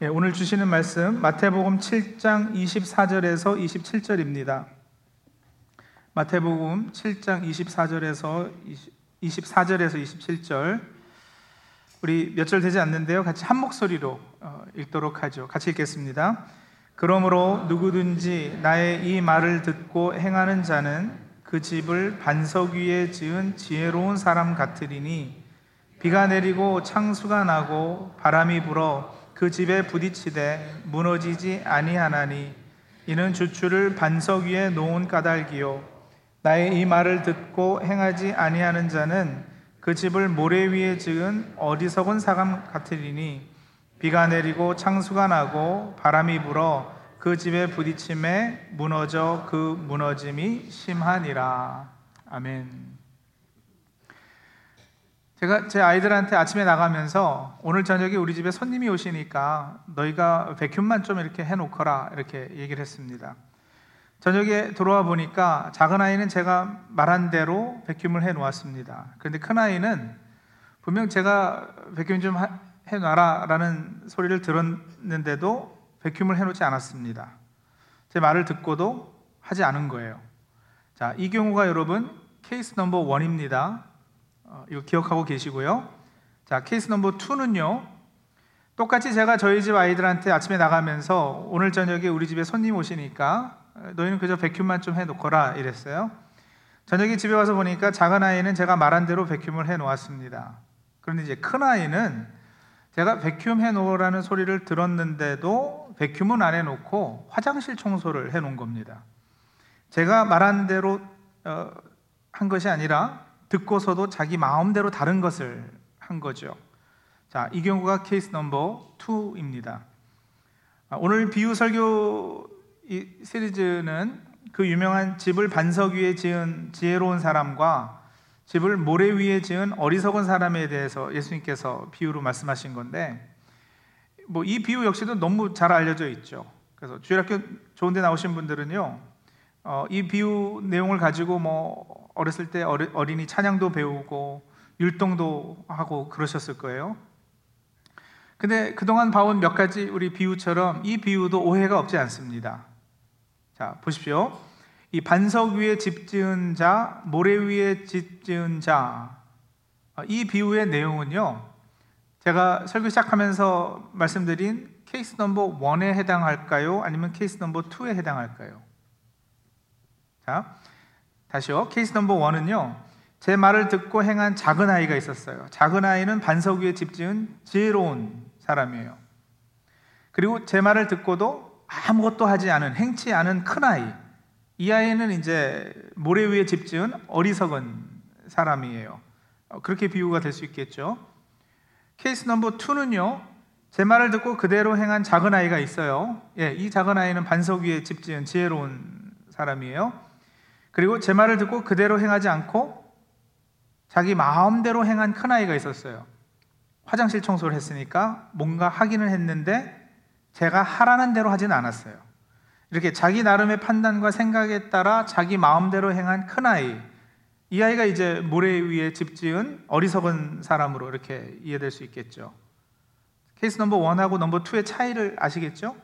예, 오늘 주시는 말씀 마태복음 7장 24절에서 27절입니다. 마태복음 7장 24절에서 20, 24절에서 27절 우리 몇 절 되지 않는데요. 같이 한 목소리로 어, 읽도록 하죠. 같이 읽겠습니다. 그러므로 누구든지 나의 이 말을 듣고 행하는 자는 그 집을 반석 위에 지은 지혜로운 사람 같으리니 비가 내리고 창수가 나고 바람이 불어 그 집에 부딪히되 무너지지 아니하나니 이는 주추를 반석 위에 놓은 까닭이요 나의 이 말을 듣고 행하지 아니하는 자는 그 집을 모래 위에 지은 어리석은 사람 같으리니 비가 내리고 창수가 나고 바람이 불어 그 집에 부딪힘에 무너져 그 무너짐이 심하니라 아멘. 제가 제 아이들한테 아침에 나가면서 오늘 저녁에 우리 집에 손님이 오시니까 너희가 백큐만 좀 이렇게 해놓거라 이렇게 얘기를 했습니다. 저녁에 들어와 보니까 작은 아이는 제가 말한 대로 백큐을 해놓았습니다. 그런데 큰 아이는 분명 제가 백큐 좀 해놔라라는 소리를 들었는데도 백큐을 해놓지 않았습니다. 제 말을 듣고도 하지 않은 거예요. 자, 이 경우가 여러분 case number one입니다. 어, 이거 기억하고 계시고요. 자, case number 2는요. 똑같이 제가 저희 집 아이들한테 아침에 나가면서 오늘 저녁에 우리 집에 손님 오시니까 어, 너희는 그저 vacuum만 좀 해놓거라 이랬어요. 저녁에 집에 와서 보니까 작은 아이는 제가 말한 대로 vacuum을 해놓았습니다. 그런데 이제 큰 아이는 제가 vacuum 해놓으라는 소리를 들었는데도 vacuum은 안 해놓고 화장실 청소를 해놓은 겁니다. 제가 말한 대로 어, 한 것이 아니라 듣고서도 자기 마음대로 다른 것을 한 거죠. 자, 이 경우가 케이스 넘버 2입니다. 아, 오늘 비유 설교 시리즈는 그 유명한 집을 반석 위에 지은 지혜로운 사람과 집을 모래 위에 지은 어리석은 사람에 대해서 예수님께서 비유로 말씀하신 건데 뭐 이 비유 역시도 너무 잘 알려져 있죠. 그래서 주일학교 좋은데 나오신 분들은요, 어, 이 비유 내용을 가지고 뭐 어렸을 때 어린이 찬양도 배우고 율동도 하고 그러셨을 거예요. 근데 그동안 봐온 몇 가지 우리 비유처럼 이 비유도 오해가 없지 않습니다. 자, 보십시오. 이 반석 위에 집 지은 자, 모래 위에 집 지은 자. 어, 이 비유의 내용은요. 제가 설교 시작하면서 말씀드린 case number 1에 해당할까요? 아니면 case number 2에 해당할까요? 자, 다시요. case number one은요. 제 말을 듣고 행한 작은 아이가 있었어요. 작은 아이는 반석 위에 집 지은 지혜로운 사람이에요. 그리고 제 말을 듣고도 아무것도 하지 않은 행치 않은 큰 아이. 이 아이는 이제 모래 위에 집 지은 어리석은 사람이에요. 어, 그렇게 비유가 될 수 있겠죠. 케이스 넘버 2는요. 제 말을 듣고 그대로 행한 작은 아이가 있어요. 예, 이 작은 아이는 반석 위에 집 지은 지혜로운 사람이에요. 그리고 제 말을 듣고 그대로 행하지 않고 자기 마음대로 행한 큰아이가 있었어요. 화장실 청소를 했으니까 뭔가 하기는 했는데 제가 하라는 대로 하진 않았어요. 이렇게 자기 나름의 판단과 생각에 따라 자기 마음대로 행한 큰아이. 이 아이가 이제 모래 위에 집 지은 어리석은 사람으로 이렇게 이해될 수 있겠죠. case number one하고 number two의 차이를 아시겠죠?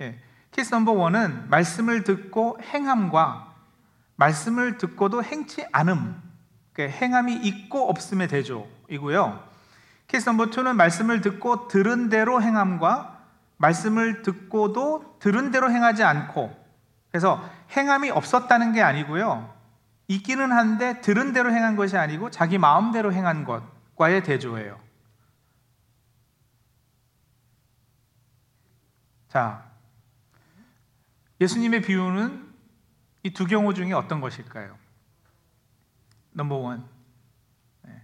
예. case number one은 말씀을 듣고 행함과 말씀을 듣고도 행치 않음, 그러니까 행함이 있고 없음의 대조이고요. case number 2는 말씀을 듣고 들은 대로 행함과 말씀을 듣고도 들은 대로 행하지 않고 그래서 행함이 없었다는 게 아니고요. 있기는 한데 들은 대로 행한 것이 아니고 자기 마음대로 행한 것과의 대조예요. 자, 예수님의 비유는 이 두 경우 중에 어떤 것일까요? 넘버 원. 네.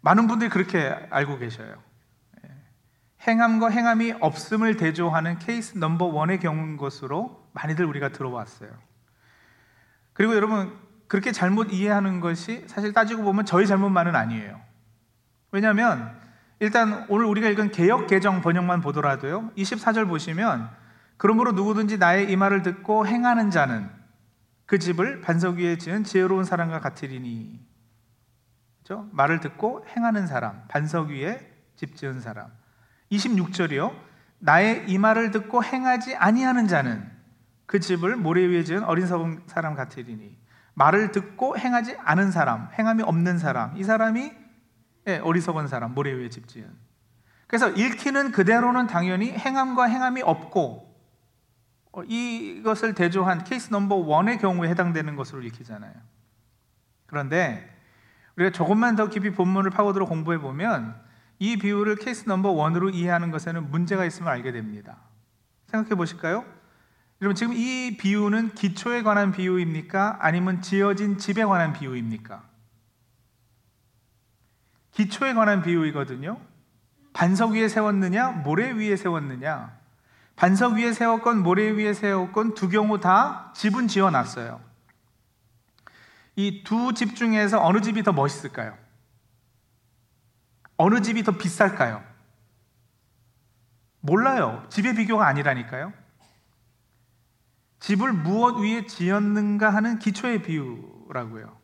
많은 분들이 그렇게 알고 계셔요. 네. 행함과 행함이 없음을 대조하는 케이스 넘버 원의 경우인 것으로 많이들 우리가 들어왔어요. 그리고 여러분, 그렇게 잘못 이해하는 것이 사실 따지고 보면 저희 잘못만은 아니에요. 왜냐하면 일단 오늘 우리가 읽은 개혁 개정 번역만 보더라도요. 24절 보시면 그러므로 누구든지 나의 이 말을 듣고 행하는 자는 그 집을 반석 위에 지은 지혜로운 사람과 같으리니. 그렇죠? 말을 듣고 행하는 사람, 반석 위에 집 지은 사람. 26절이요. 나의 이 말을 듣고 행하지 아니하는 자는 그 집을 모래 위에 지은 어린 사람 같으리니 말을 듣고 행하지 않은 사람, 행함이 없는 사람, 이 사람이 예, 어리석은 사람, 모래 위에 집 지은. 그래서 읽히는 그대로는 당연히 행함과 행함이 없고 어, 이것을 대조한 케이스 넘버 원의 경우에 해당되는 것으로 읽히잖아요. 그런데 우리가 조금만 더 깊이 본문을 파고들어 공부해 보면 이 비유를 케이스 넘버 원으로 이해하는 것에는 문제가 있음을 알게 됩니다. 생각해 보실까요? 여러분 지금 이 비유는 기초에 관한 비유입니까? 아니면 지어진 집에 관한 비유입니까? 기초에 관한 비유이거든요. 반석 위에 세웠느냐, 모래 위에 세웠느냐. 반석 위에 세웠건 모래 위에 세웠건 두 경우 다 집은 지어 놨어요. 이 두 집 중에서 어느 집이 더 멋있을까요? 어느 집이 더 비쌀까요? 몰라요. 집의 비교가 아니라니까요. 집을 무엇 위에 지었는가 하는 기초의 비유라고요.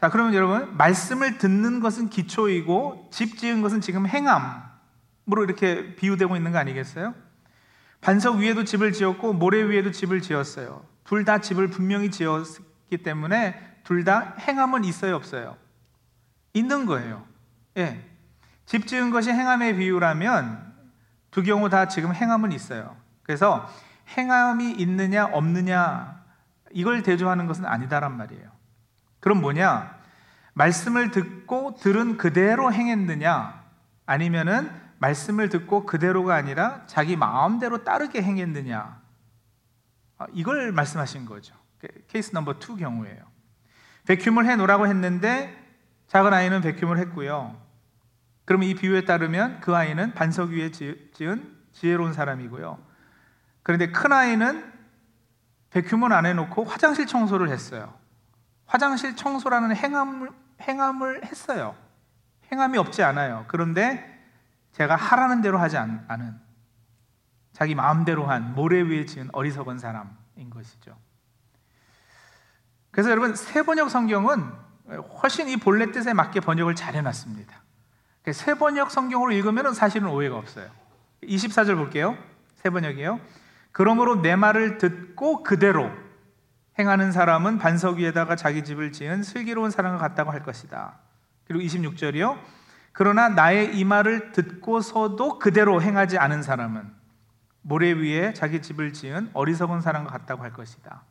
자, 그러면 여러분, 말씀을 듣는 것은 기초이고, 집 지은 것은 지금 행함으로 이렇게 비유되고 있는 거 아니겠어요? 반석 위에도 집을 지었고, 모래 위에도 집을 지었어요. 둘 다 집을 분명히 지었기 때문에 둘 다 행함은 있어요, 없어요? 있는 거예요. 예. 집 지은 것이 행함의 비유라면 두 경우 다 지금 행함은 있어요. 그래서 행함이 있느냐 없느냐 이걸 대조하는 것은 아니다란 말이에요. 그럼 뭐냐? 말씀을 듣고 들은 그대로 행했느냐 아니면은 말씀을 듣고 그대로가 아니라 자기 마음대로 따르게 행했느냐 아, 이걸 말씀하신 거죠. 케이스 넘버 2 경우에요. 백큐을 해 놓으라고 했는데 작은 아이는 백큐을 했고요. 그러면 이 비유에 따르면 그 아이는 반석 위에 지은 지혜로운 사람이고요. 그런데 큰 아이는 백큐문 안 해놓고 화장실 청소를 했어요. 화장실 청소라는 행함을, 행함을 했어요. 행함이 없지 않아요. 그런데 제가 하라는 대로 하지 않은 자기 마음대로 한 모래 위에 지은 어리석은 사람인 것이죠. 그래서 여러분 세번역 성경은 훨씬 이 본래 뜻에 맞게 번역을 잘 해놨습니다. 세 번역 성경으로 읽으면 사실은 오해가 없어요. 24절 볼게요. 세 번역이요. 그러므로 내 말을 듣고 그대로 행하는 사람은 반석 위에다가 자기 집을 지은 슬기로운 사람과 같다고 할 것이다. 그리고 26절이요. 그러나 나의 이 말을 듣고서도 그대로 행하지 않은 사람은 모래 위에 자기 집을 지은 어리석은 사람과 같다고 할 것이다.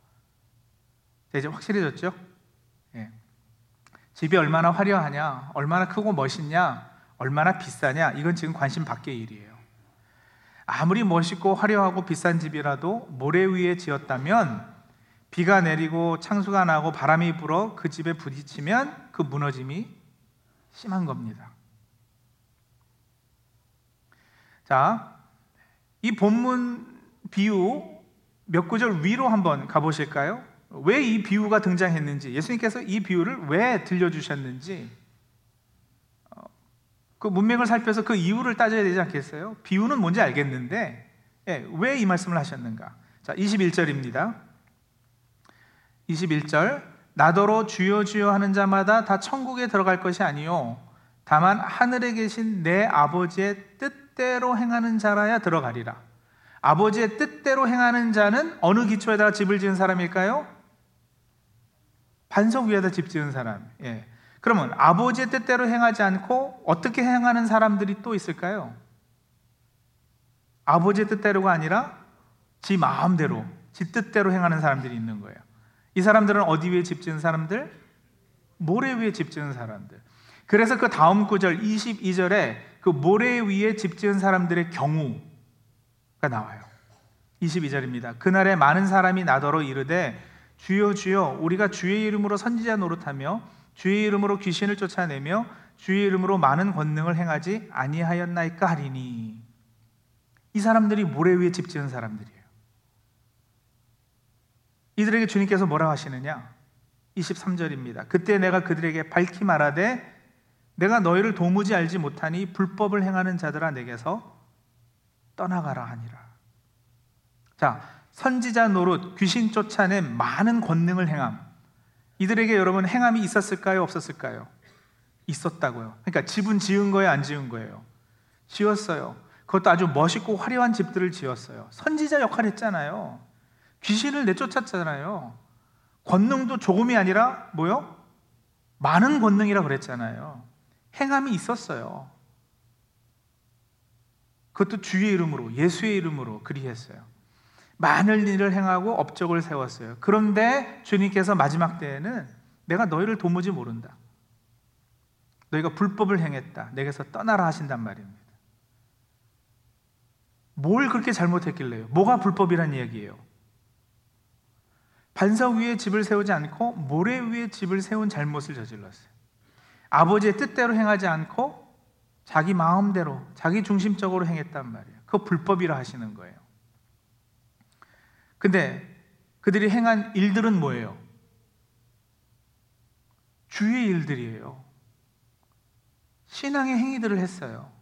이제 확실해졌죠? 예. 집이 얼마나 화려하냐, 얼마나 크고 멋있냐, 얼마나 비싸냐, 이건 지금 관심 밖의 일이에요. 아무리 멋있고 화려하고 비싼 집이라도 모래 위에 지었다면 비가 내리고 창수가 나고 바람이 불어 그 집에 부딪히면 그 무너짐이 심한 겁니다. 자, 이 본문 비유 몇 구절 위로 한번 가보실까요? 왜 이 비유가 등장했는지, 예수님께서 이 비유를 왜 들려주셨는지, 그 문맥을 살펴서 그 이유를 따져야 되지 않겠어요? 비유는 뭔지 알겠는데 예, 왜 이 말씀을 하셨는가? 자, 21절입니다. 21절 나더러 주여 주여 하는 자마다 다 천국에 들어갈 것이 아니요 다만 하늘에 계신 내 아버지의 뜻 대로 행하는 자라야 들어가리라. 아버지의 뜻대로 행하는 자는 어느 기초에다가 집을 지은 사람일까요? 반석 위에다 집 지은 사람. 예. 그러면 아버지의 뜻대로 행하지 않고 어떻게 행하는 사람들이 또 있을까요? 아버지의 뜻대로가 아니라 지 마음대로, 지 뜻대로 행하는 사람들이 있는 거예요. 이 사람들은 어디 위에 집 지은 사람들? 모래 위에 집 지은 사람들. 그래서 그 다음 구절 22절에 그 모래 위에 집 지은 사람들의 경우가 나와요. 22절입니다. 그날에 많은 사람이 나더러 이르되 주여 주여 우리가 주의 이름으로 선지자 노릇하며 주의 이름으로 귀신을 쫓아내며 주의 이름으로 많은 권능을 행하지 아니하였나이까 하리니 이 사람들이 모래 위에 집 지은 사람들이에요. 이들에게 주님께서 뭐라 하시느냐? 23절입니다. 그때 내가 그들에게 밝히 말하되 내가 너희를 도무지 알지 못하니 불법을 행하는 자들아 내게서 떠나가라 하니라. 자, 선지자 노릇, 귀신 쫓아낸 많은 권능을 행함. 이들에게 여러분 행함이 있었을까요? 없었을까요? 있었다고요. 그러니까 집은 지은 거예요? 안 지은 거예요? 지었어요. 그것도 아주 멋있고 화려한 집들을 지었어요. 선지자 역할 했잖아요. 귀신을 내쫓았잖아요. 권능도 조금이 아니라 뭐요? 많은 권능이라 그랬잖아요. 행함이 있었어요. 그것도 주의 이름으로, 예수의 이름으로 그리했어요. 많은 일을 행하고 업적을 세웠어요. 그런데 주님께서 마지막 때에는 내가 너희를 도무지 모른다. 너희가 불법을 행했다. 내게서 떠나라 하신단 말입니다. 뭘 그렇게 잘못했길래요? 뭐가 불법이란 얘기예요? 반석 위에 집을 세우지 않고 모래 위에 집을 세운 잘못을 저질렀어요. 아버지의 뜻대로 행하지 않고 자기 마음대로, 자기 중심적으로 행했단 말이에요. 그거 불법이라 하시는 거예요. 근데 그들이 행한 일들은 뭐예요? 주의 일들이에요. 신앙의 행위들을 했어요.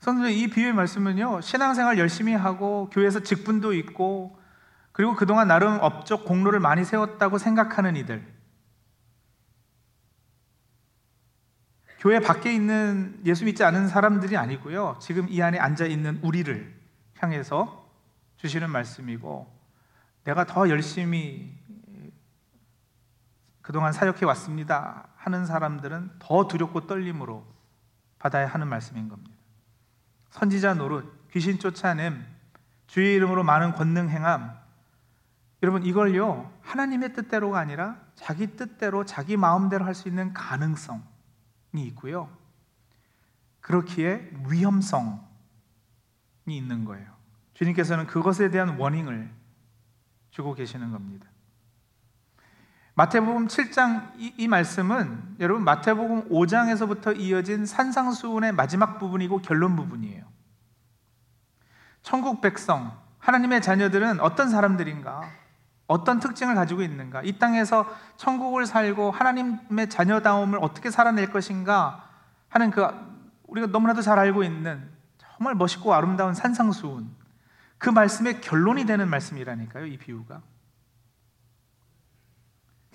성도님, 이 비유의 말씀은요, 신앙생활 열심히 하고, 교회에서 직분도 있고, 그리고 그동안 나름 업적 공로를 많이 세웠다고 생각하는 이들, 교회 밖에 있는 예수 믿지 않은 사람들이 아니고요. 지금 이 안에 앉아 있는 우리를 향해서 주시는 말씀이고 내가 더 열심히 그동안 사역해 왔습니다 하는 사람들은 더 두렵고 떨림으로 받아야 하는 말씀인 겁니다. 선지자 노릇, 귀신 쫓아냄, 주의 이름으로 많은 권능 행함. 여러분 이걸요 하나님의 뜻대로가 아니라 자기 뜻대로 자기 마음대로 할 수 있는 가능성 있고요. 그렇기에 위험성이 있는 거예요. 주님께서는 그것에 대한 워닝을 주고 계시는 겁니다. 마태복음 7장 이, 이, 말씀은 여러분 마태복음 5장에서부터 이어진 산상수훈의 마지막 부분이고 결론 부분이에요. 천국 백성, 하나님의 자녀들은 어떤 사람들인가? 어떤 특징을 가지고 있는가? 이 땅에서 천국을 살고 하나님의 자녀다움을 어떻게 살아낼 것인가 하는 그 우리가 너무나도 잘 알고 있는 정말 멋있고 아름다운 산상수훈 그 말씀의 결론이 되는 말씀이라니까요, 이 비유가.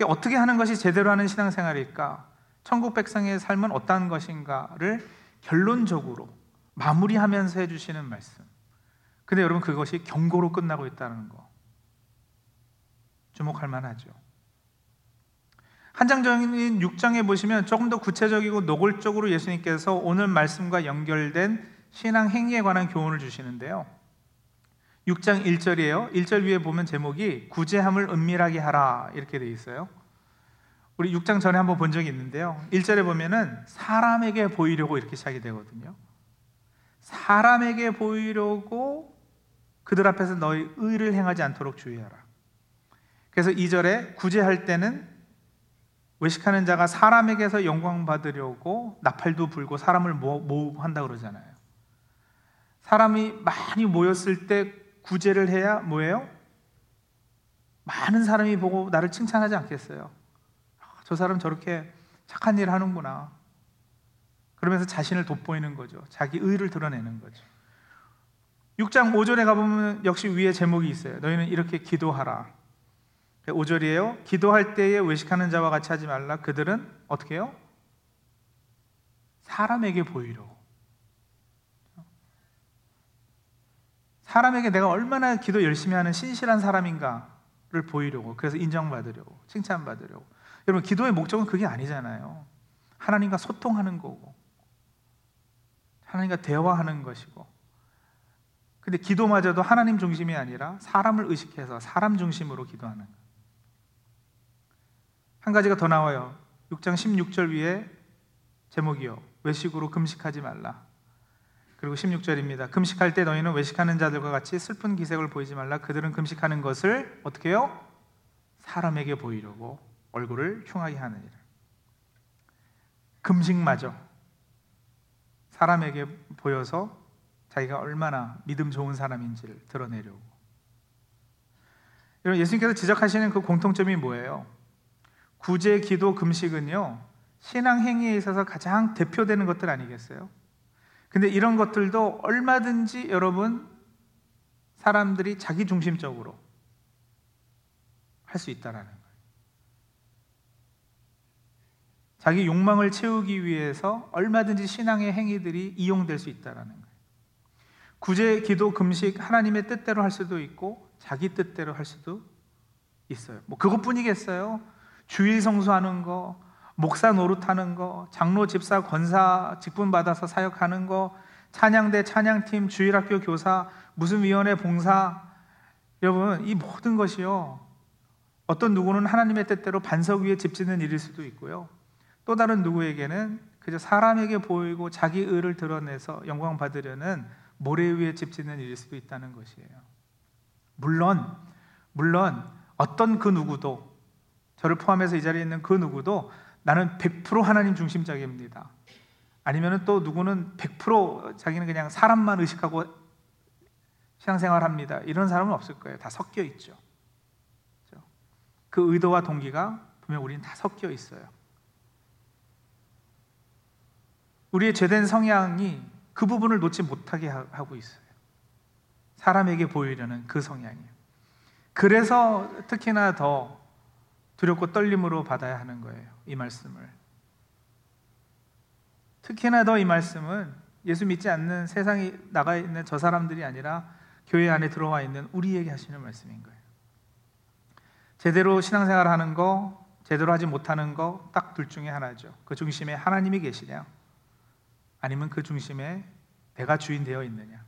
어떻게 하는 것이 제대로 하는 신앙생활일까? 천국 백성의 삶은 어떠한 것인가를 결론적으로 마무리하면서 해주시는 말씀. 근데 여러분 그것이 경고로 끝나고 있다는 거. 주목할 만하죠. 한장적인 6장에 보시면 조금 더 구체적이고 노골적으로 예수님께서 오늘 말씀과 연결된 신앙 행위에 관한 교훈을 주시는데요. 6장 1절이에요. 1절 위에 보면 제목이 구제함을 은밀하게 하라 이렇게 되어 있어요. 우리 6장 전에 한번 본 적이 있는데요. 1절에 보면은 사람에게 보이려고 이렇게 시작이 되거든요. 사람에게 보이려고 그들 앞에서 너희 의를 행하지 않도록 주의하라. 그래서 2절에 구제할 때는 외식하는 자가 사람에게서 영광 받으려고 나팔도 불고 사람을 모으고 한다 그러잖아요. 사람이 많이 모였을 때 구제를 해야 뭐예요? 많은 사람이 보고 나를 칭찬하지 않겠어요. 아, 저 사람 저렇게 착한 일 하는구나. 그러면서 자신을 돋보이는 거죠. 자기 의를 드러내는 거죠. 6장 5절에 가보면 역시 위에 제목이 있어요. 너희는 이렇게 기도하라. 5절이에요. 기도할 때에 외식하는 자와 같이 하지 말라. 그들은 어떻게 해요? 사람에게 보이려 사람에게 내가 얼마나 기도 열심히 하는 신실한 사람인가를 보이려고. 그래서 인정받으려고. 칭찬받으려고. 여러분, 기도의 목적은 그게 아니잖아요. 하나님과 소통하는 거고. 하나님과 대화하는 것이고. 근데 기도마저도 하나님 중심이 아니라 사람을 의식해서 사람 중심으로 기도하는. 한 가지가 더 나와요. 6장 16절 위에 제목이요. 외식으로 금식하지 말라. 그리고 16절입니다. 금식할 때 너희는 외식하는 자들과 같이 슬픈 기색을 보이지 말라. 그들은 금식하는 것을 어떻게 해요? 사람에게 보이려고 얼굴을 흉하게 하느니라. 금식마저 사람에게 보여서 자기가 얼마나 믿음 좋은 사람인지를 드러내려고. 여러분 예수님께서 지적하시는 그 공통점이 뭐예요? 구제, 기도, 금식은요, 신앙 행위에 있어서 가장 대표되는 것들 아니겠어요? 근데 이런 것들도 얼마든지 여러분, 사람들이 자기 중심적으로 할 수 있다라는 거예요. 자기 욕망을 채우기 위해서 얼마든지 신앙의 행위들이 이용될 수 있다라는 거예요. 구제, 기도, 금식 하나님의 뜻대로 할 수도 있고 자기 뜻대로 할 수도 있어요. 뭐 그것뿐이겠어요? 주일 성수하는 거, 목사 노릇하는 거, 장로, 집사, 권사 직분 받아서 사역하는 거, 찬양대, 찬양팀, 주일학교 교사, 무슨 위원회 봉사, 여러분 이 모든 것이요 어떤 누구는 하나님의 뜻대로 반석 위에 집 짓는 일일 수도 있고요. 또 다른 누구에게는 그저 사람에게 보이고 자기 의를 드러내서 영광 받으려는 모래 위에 집 짓는 일일 수도 있다는 것이에요. 물론 물론 어떤 그 누구도 저를 포함해서 이 자리에 있는 그 누구도 나는 100% 하나님 중심적입니다. 아니면 또 누구는 100% 자기는 그냥 사람만 의식하고 신앙생활 합니다. 이런 사람은 없을 거예요. 다 섞여 있죠. 그렇죠? 그 의도와 동기가 분명 우리는 다 섞여 있어요. 우리의 죄된 성향이 그 부분을 놓지 못하게 하고 있어요. 사람에게 보이려는 그 성향이에요. 그래서 특히나 더 두렵고 떨림으로 받아야 하는 거예요. 이 말씀을. 특히나 더 이 말씀은 예수 믿지 않는 세상에 나가 있는 저 사람들이 아니라 교회 안에 들어와 있는 우리에게 하시는 말씀인 거예요. 제대로 신앙생활 하는 거, 제대로 하지 못하는 거 딱 둘 중에 하나죠. 그 중심에 하나님이 계시냐? 아니면 그 중심에 내가 주인 되어 있느냐?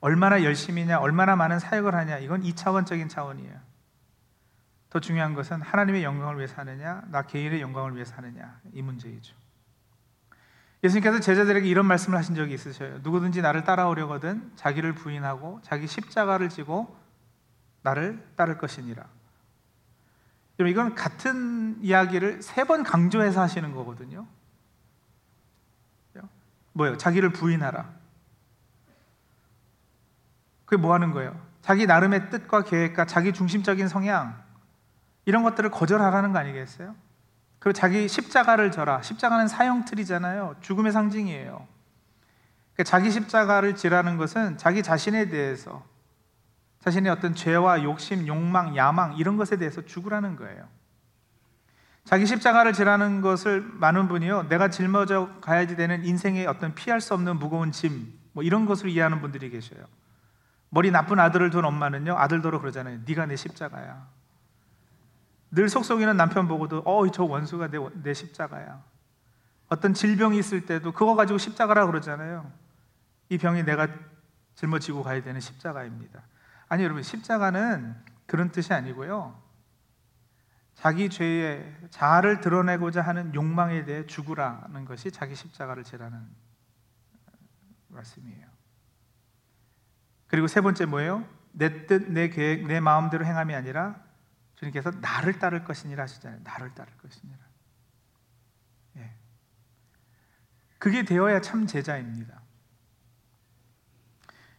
얼마나 열심히냐, 얼마나 많은 사역을 하냐, 이건 2차원적인 차원이에요. 더 중요한 것은 하나님의 영광을 위해 사느냐, 나 개인의 영광을 위해 사느냐, 이 문제이죠. 예수님께서 제자들에게 이런 말씀을 하신 적이 있으셔요. 누구든지 나를 따라오려거든 자기를 부인하고 자기 십자가를 지고 나를 따를 것이니라. 여러분, 이건 같은 이야기를 세 번 강조해서 하시는 거거든요. 뭐예요? 자기를 부인하라. 그게 뭐 하는 거예요? 자기 나름의 뜻과 계획과 자기 중심적인 성향, 이런 것들을 거절하라는 거 아니겠어요? 그리고 자기 십자가를 져라. 십자가는 사형 틀이잖아요. 죽음의 상징이에요. 그러니까 자기 십자가를 지라는 것은 자기 자신에 대해서 자신의 어떤 죄와 욕심, 욕망, 야망 이런 것에 대해서 죽으라는 거예요. 자기 십자가를 지라는 것을 많은 분이요. 내가 짊어져 가야지 되는 인생의 어떤 피할 수 없는 무거운 짐, 뭐 이런 것으로 이해하는 분들이 계셔요. 머리 나쁜 아들을 둔 엄마는요. 아들도로 그러잖아요. 네가 내 십자가야. 늘 속속이는 남편 보고도 어, 저 원수가 내, 내 십자가야. 어떤 질병이 있을 때도 그거 가지고 십자가라 그러잖아요. 이 병이 내가 짊어지고 가야 되는 십자가입니다. 아니 여러분 십자가는 그런 뜻이 아니고요. 자기 죄의 자아를 드러내고자 하는 욕망에 대해 죽으라는 것이 자기 십자가를 지라는 말씀이에요. 그리고 세 번째 뭐예요? 내 뜻, 내 계획, 내 마음대로 행함이 아니라 주님께서 나를 따를 것이니라 하시잖아요. 나를 따를 것이니라. 예. 그게 되어야 참 제자입니다.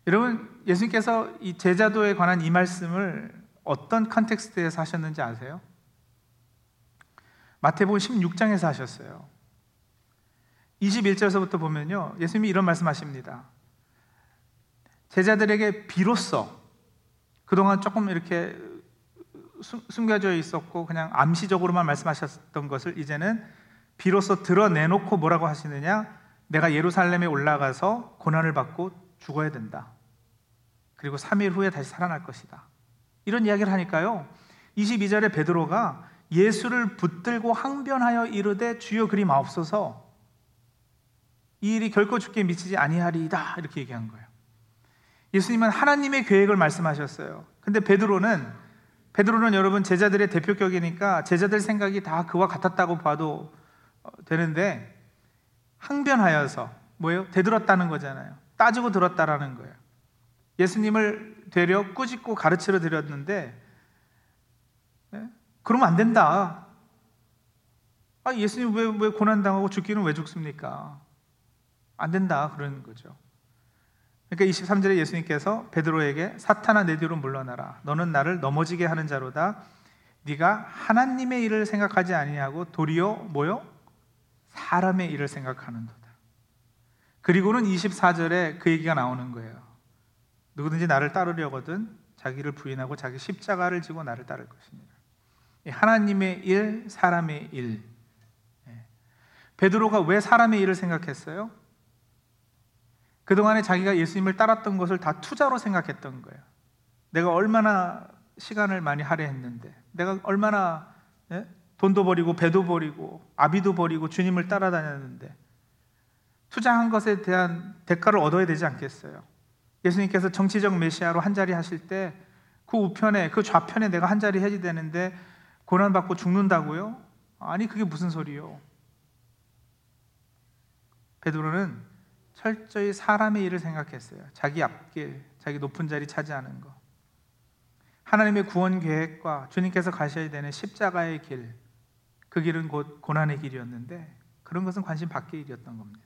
여러분, 예수님께서 이 제자도에 관한 이 말씀을 어떤 컨텍스트에서 하셨는지 아세요? 마태복음 16장에서 하셨어요. 21절에서부터 보면요. 예수님이 이런 말씀하십니다. 제자들에게 비로소 그동안 조금 이렇게 숨겨져 있었고 그냥 암시적으로만 말씀하셨던 것을 이제는 비로소 드러내놓고 뭐라고 하시느냐? 내가 예루살렘에 올라가서 고난을 받고 죽어야 된다. 그리고 3일 후에 다시 살아날 것이다. 이런 이야기를 하니까요. 22절에 베드로가 예수를 붙들고 항변하여 이르되 주여 그리 마옵소서 이 일이 결코 죽게 미치지 아니하리이다 이렇게 얘기한 거예요. 예수님은 하나님의 계획을 말씀하셨어요. 근데 베드로는 베드로는 여러분 제자들의 대표격이니까 제자들 생각이 다 그와 같았다고 봐도 어, 되는데 항변하여서 뭐예요? 되들었다는 거잖아요. 따지고 들었다라는 거예요. 예수님을 되려 꾸짖고 가르치러 드렸는데 네? 그러면 안 된다. 아, 예수님 왜, 왜 고난당하고 죽기는 왜 죽습니까? 안 된다. 그러는 거죠. 그러니까 23절에 예수님께서 베드로에게 사탄아 내 뒤로 물러나라. 너는 나를 넘어지게 하는 자로다. 네가 하나님의 일을 생각하지 아니하고 도리어 뭐요? 사람의 일을 생각하는도다. 그리고는 24절에 그 얘기가 나오는 거예요. 누구든지 나를 따르려거든 자기를 부인하고 자기 십자가를 지고 나를 따를 것입니다. 하나님의 일, 사람의 일. 예. 베드로가 왜 사람의 일을 생각했어요? 그동안에 자기가 예수님을 따랐던 것을 다 투자로 생각했던 거예요. 내가 얼마나 시간을 많이 할애했는데, 내가 얼마나 예? 돈도 버리고 배도 버리고 아비도 버리고 주님을 따라다녔는데 투자한 것에 대한 대가를 얻어야 되지 않겠어요? 예수님께서 정치적 메시아로 한 자리 하실 때 그 우편에 그 좌편에 내가 한 자리 해야 되는데 고난 받고 죽는다고요? 아니 그게 무슨 소리요? 베드로는 철저히 사람의 일을 생각했어요. 자기 앞길, 자기 높은 자리 차지하는 거. 하나님의 구원 계획과 주님께서 가셔야 되는 십자가의 길, 그 길은 곧 고난의 길이었는데 그런 것은 관심 밖의 일이었던 겁니다.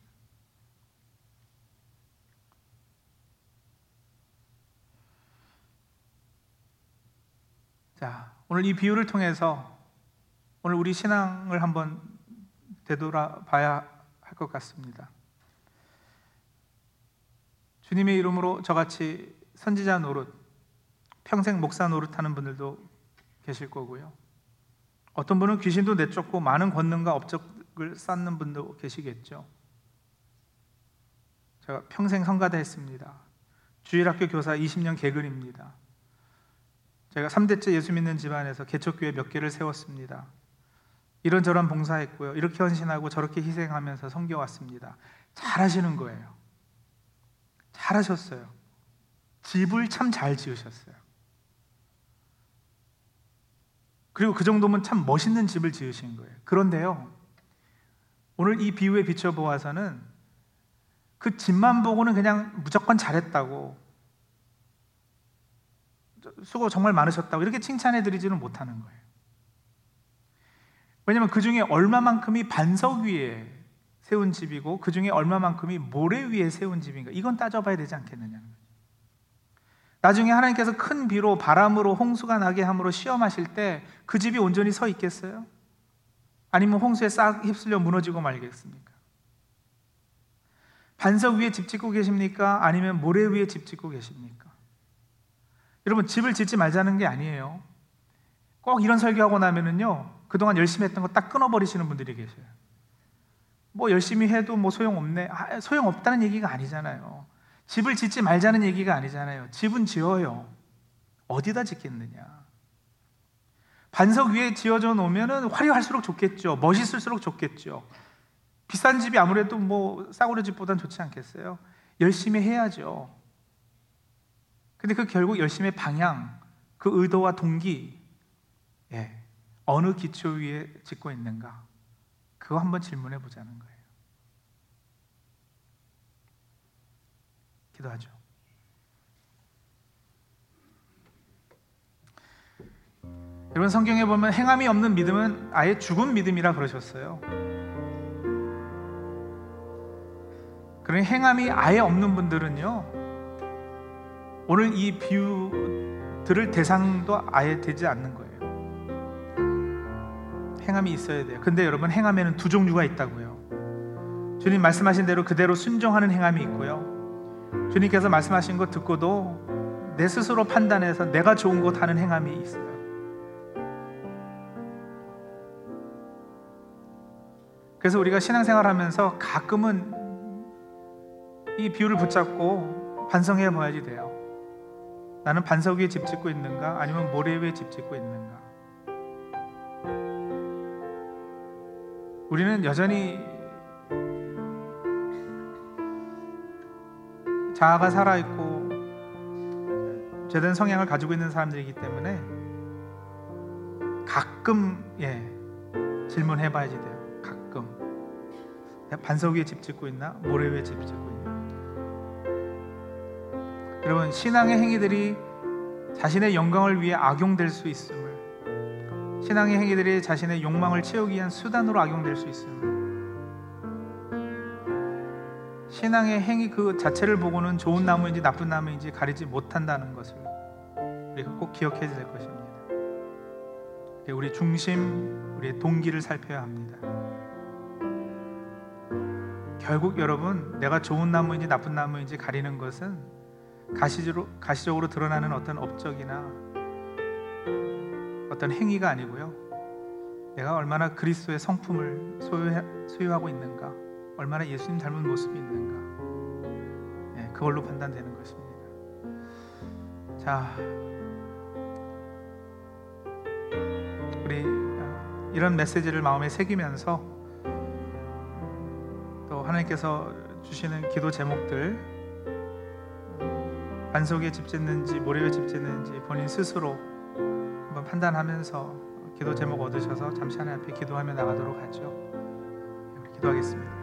자, 오늘 이 비유를 통해서 오늘 우리 신앙을 한번 되돌아봐야 할 것 같습니다. 주님의 이름으로 저같이 선지자 노릇, 평생 목사 노릇하는 분들도 계실 거고요. 어떤 분은 귀신도 내쫓고 많은 권능과 업적을 쌓는 분도 계시겠죠. 제가 평생 성가대 했습니다. 주일학교 교사 20년 개근입니다. 제가 3대째 예수 믿는 집안에서 개척교회 몇 개를 세웠습니다. 이런저런 봉사했고요. 이렇게 헌신하고 저렇게 희생하면서 섬겨왔습니다. 잘하시는 거예요. 잘하셨어요. 집을 참 잘 지으셨어요. 그리고 그 정도면 참 멋있는 집을 지으신 거예요. 그런데요, 오늘 이 비유에 비춰보아서는 그 집만 보고는 그냥 무조건 잘했다고, 수고 정말 많으셨다고 이렇게 칭찬해 드리지는 못하는 거예요. 왜냐하면 그 중에 얼마만큼이 반석 위에 세운 집이고 그 중에 얼마만큼이 모래 위에 세운 집인가 이건 따져봐야 되지 않겠느냐는 거죠. 나중에 하나님께서 큰 비로 바람으로 홍수가 나게 함으로 시험하실 때 그 집이 온전히 서 있겠어요? 아니면 홍수에 싹 휩쓸려 무너지고 말겠습니까? 반석 위에 집 짓고 계십니까? 아니면 모래 위에 집 짓고 계십니까? 여러분 집을 짓지 말자는 게 아니에요. 꼭 이런 설교하고 나면은요 그동안 열심히 했던 거 딱 끊어버리시는 분들이 계셔요. 뭐 열심히 해도 뭐 소용없네. 아, 소용없다는 얘기가 아니잖아요. 집을 짓지 말자는 얘기가 아니잖아요. 집은 지어요. 어디다 짓겠느냐. 반석 위에 지어져 놓으면 화려할수록 좋겠죠. 멋있을수록 좋겠죠. 비싼 집이 아무래도 뭐 싸구려 집보단 좋지 않겠어요? 열심히 해야죠. 근데 그 결국 열심의 방향, 그 의도와 동기, 예, 어느 기초 위에 짓고 있는가? 그거 한번 질문해 보자는 거예요. 기도하죠. 여러분 성경에 보면 행함이 없는 믿음은 아예 죽은 믿음이라 그러셨어요. 그런 행함이 아예 없는 분들은요. 오늘 이 비유 들을 대상도 아예 되지 않는 거예요. 행함이 있어야 돼요. 근데 여러분 행함에는 두 종류가 있다고요. 주님 말씀하신 대로 그대로 순종하는 행함이 있고요. 주님께서 말씀하신 것 듣고도 내 스스로 판단해서 내가 좋은 것 하는 행함이 있어요. 그래서 우리가 신앙생활 하면서 가끔은 이 비유를 붙잡고 반성해 봐야지 돼요. 나는 반석 위에 집 짓고 있는가? 아니면 모래 위에 집 짓고 있는가? 우리는 여전히 자아가 살아있고 죄된 성향을 가지고 있는 사람들이기 때문에 가끔 예 질문해 봐야지 돼요. 가끔 반석 위에 집 짓고 있나? 모래 위에 집 짓고 있나? 여러분 신앙의 행위들이 자신의 영광을 위해 악용될 수 있음을 신앙의 행위들이 자신의 욕망을 채우기 위한 수단으로 악용될 수 있음을 신앙의 행위 그 자체를 보고는 좋은 나무인지 나쁜 나무인지 가리지 못한다는 것을 우리가 꼭 기억해야 될 것입니다. 우리 중심, 우리의 동기를 살펴야 합니다. 결국 여러분, 내가 좋은 나무인지 나쁜 나무인지 가리는 것은 가시적으로, 가시적으로 드러나는 어떤 업적이나 어떤 행위가 아니고요. 내가 얼마나 그리스도의 성품을 소유, 소유하고 있는가, 얼마나 예수님 닮은 모습이 있는가, 예, 그걸로 판단되는 것입니다. 자, 우리 어, 이런 메시지를 마음에 새기면서 또 하나님께서 주시는 기도 제목들 반석에 집 짓는지 모래에 집 짓는지 본인 스스로 한번 판단하면서 기도 제목 얻으셔서 잠시 하나님 앞에 기도하며 나가도록 하죠. 기도하겠습니다.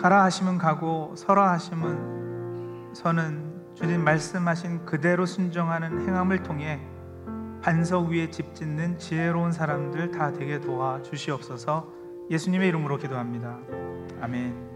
가라 하시면 가고 서라 하시면 서는 주님 말씀하신 그대로 순종하는 행함을 통해 반석 위에 집 짓는 지혜로운 사람들 다 되게 도와 주시옵소서 예수님의 이름으로 기도합니다. 아멘.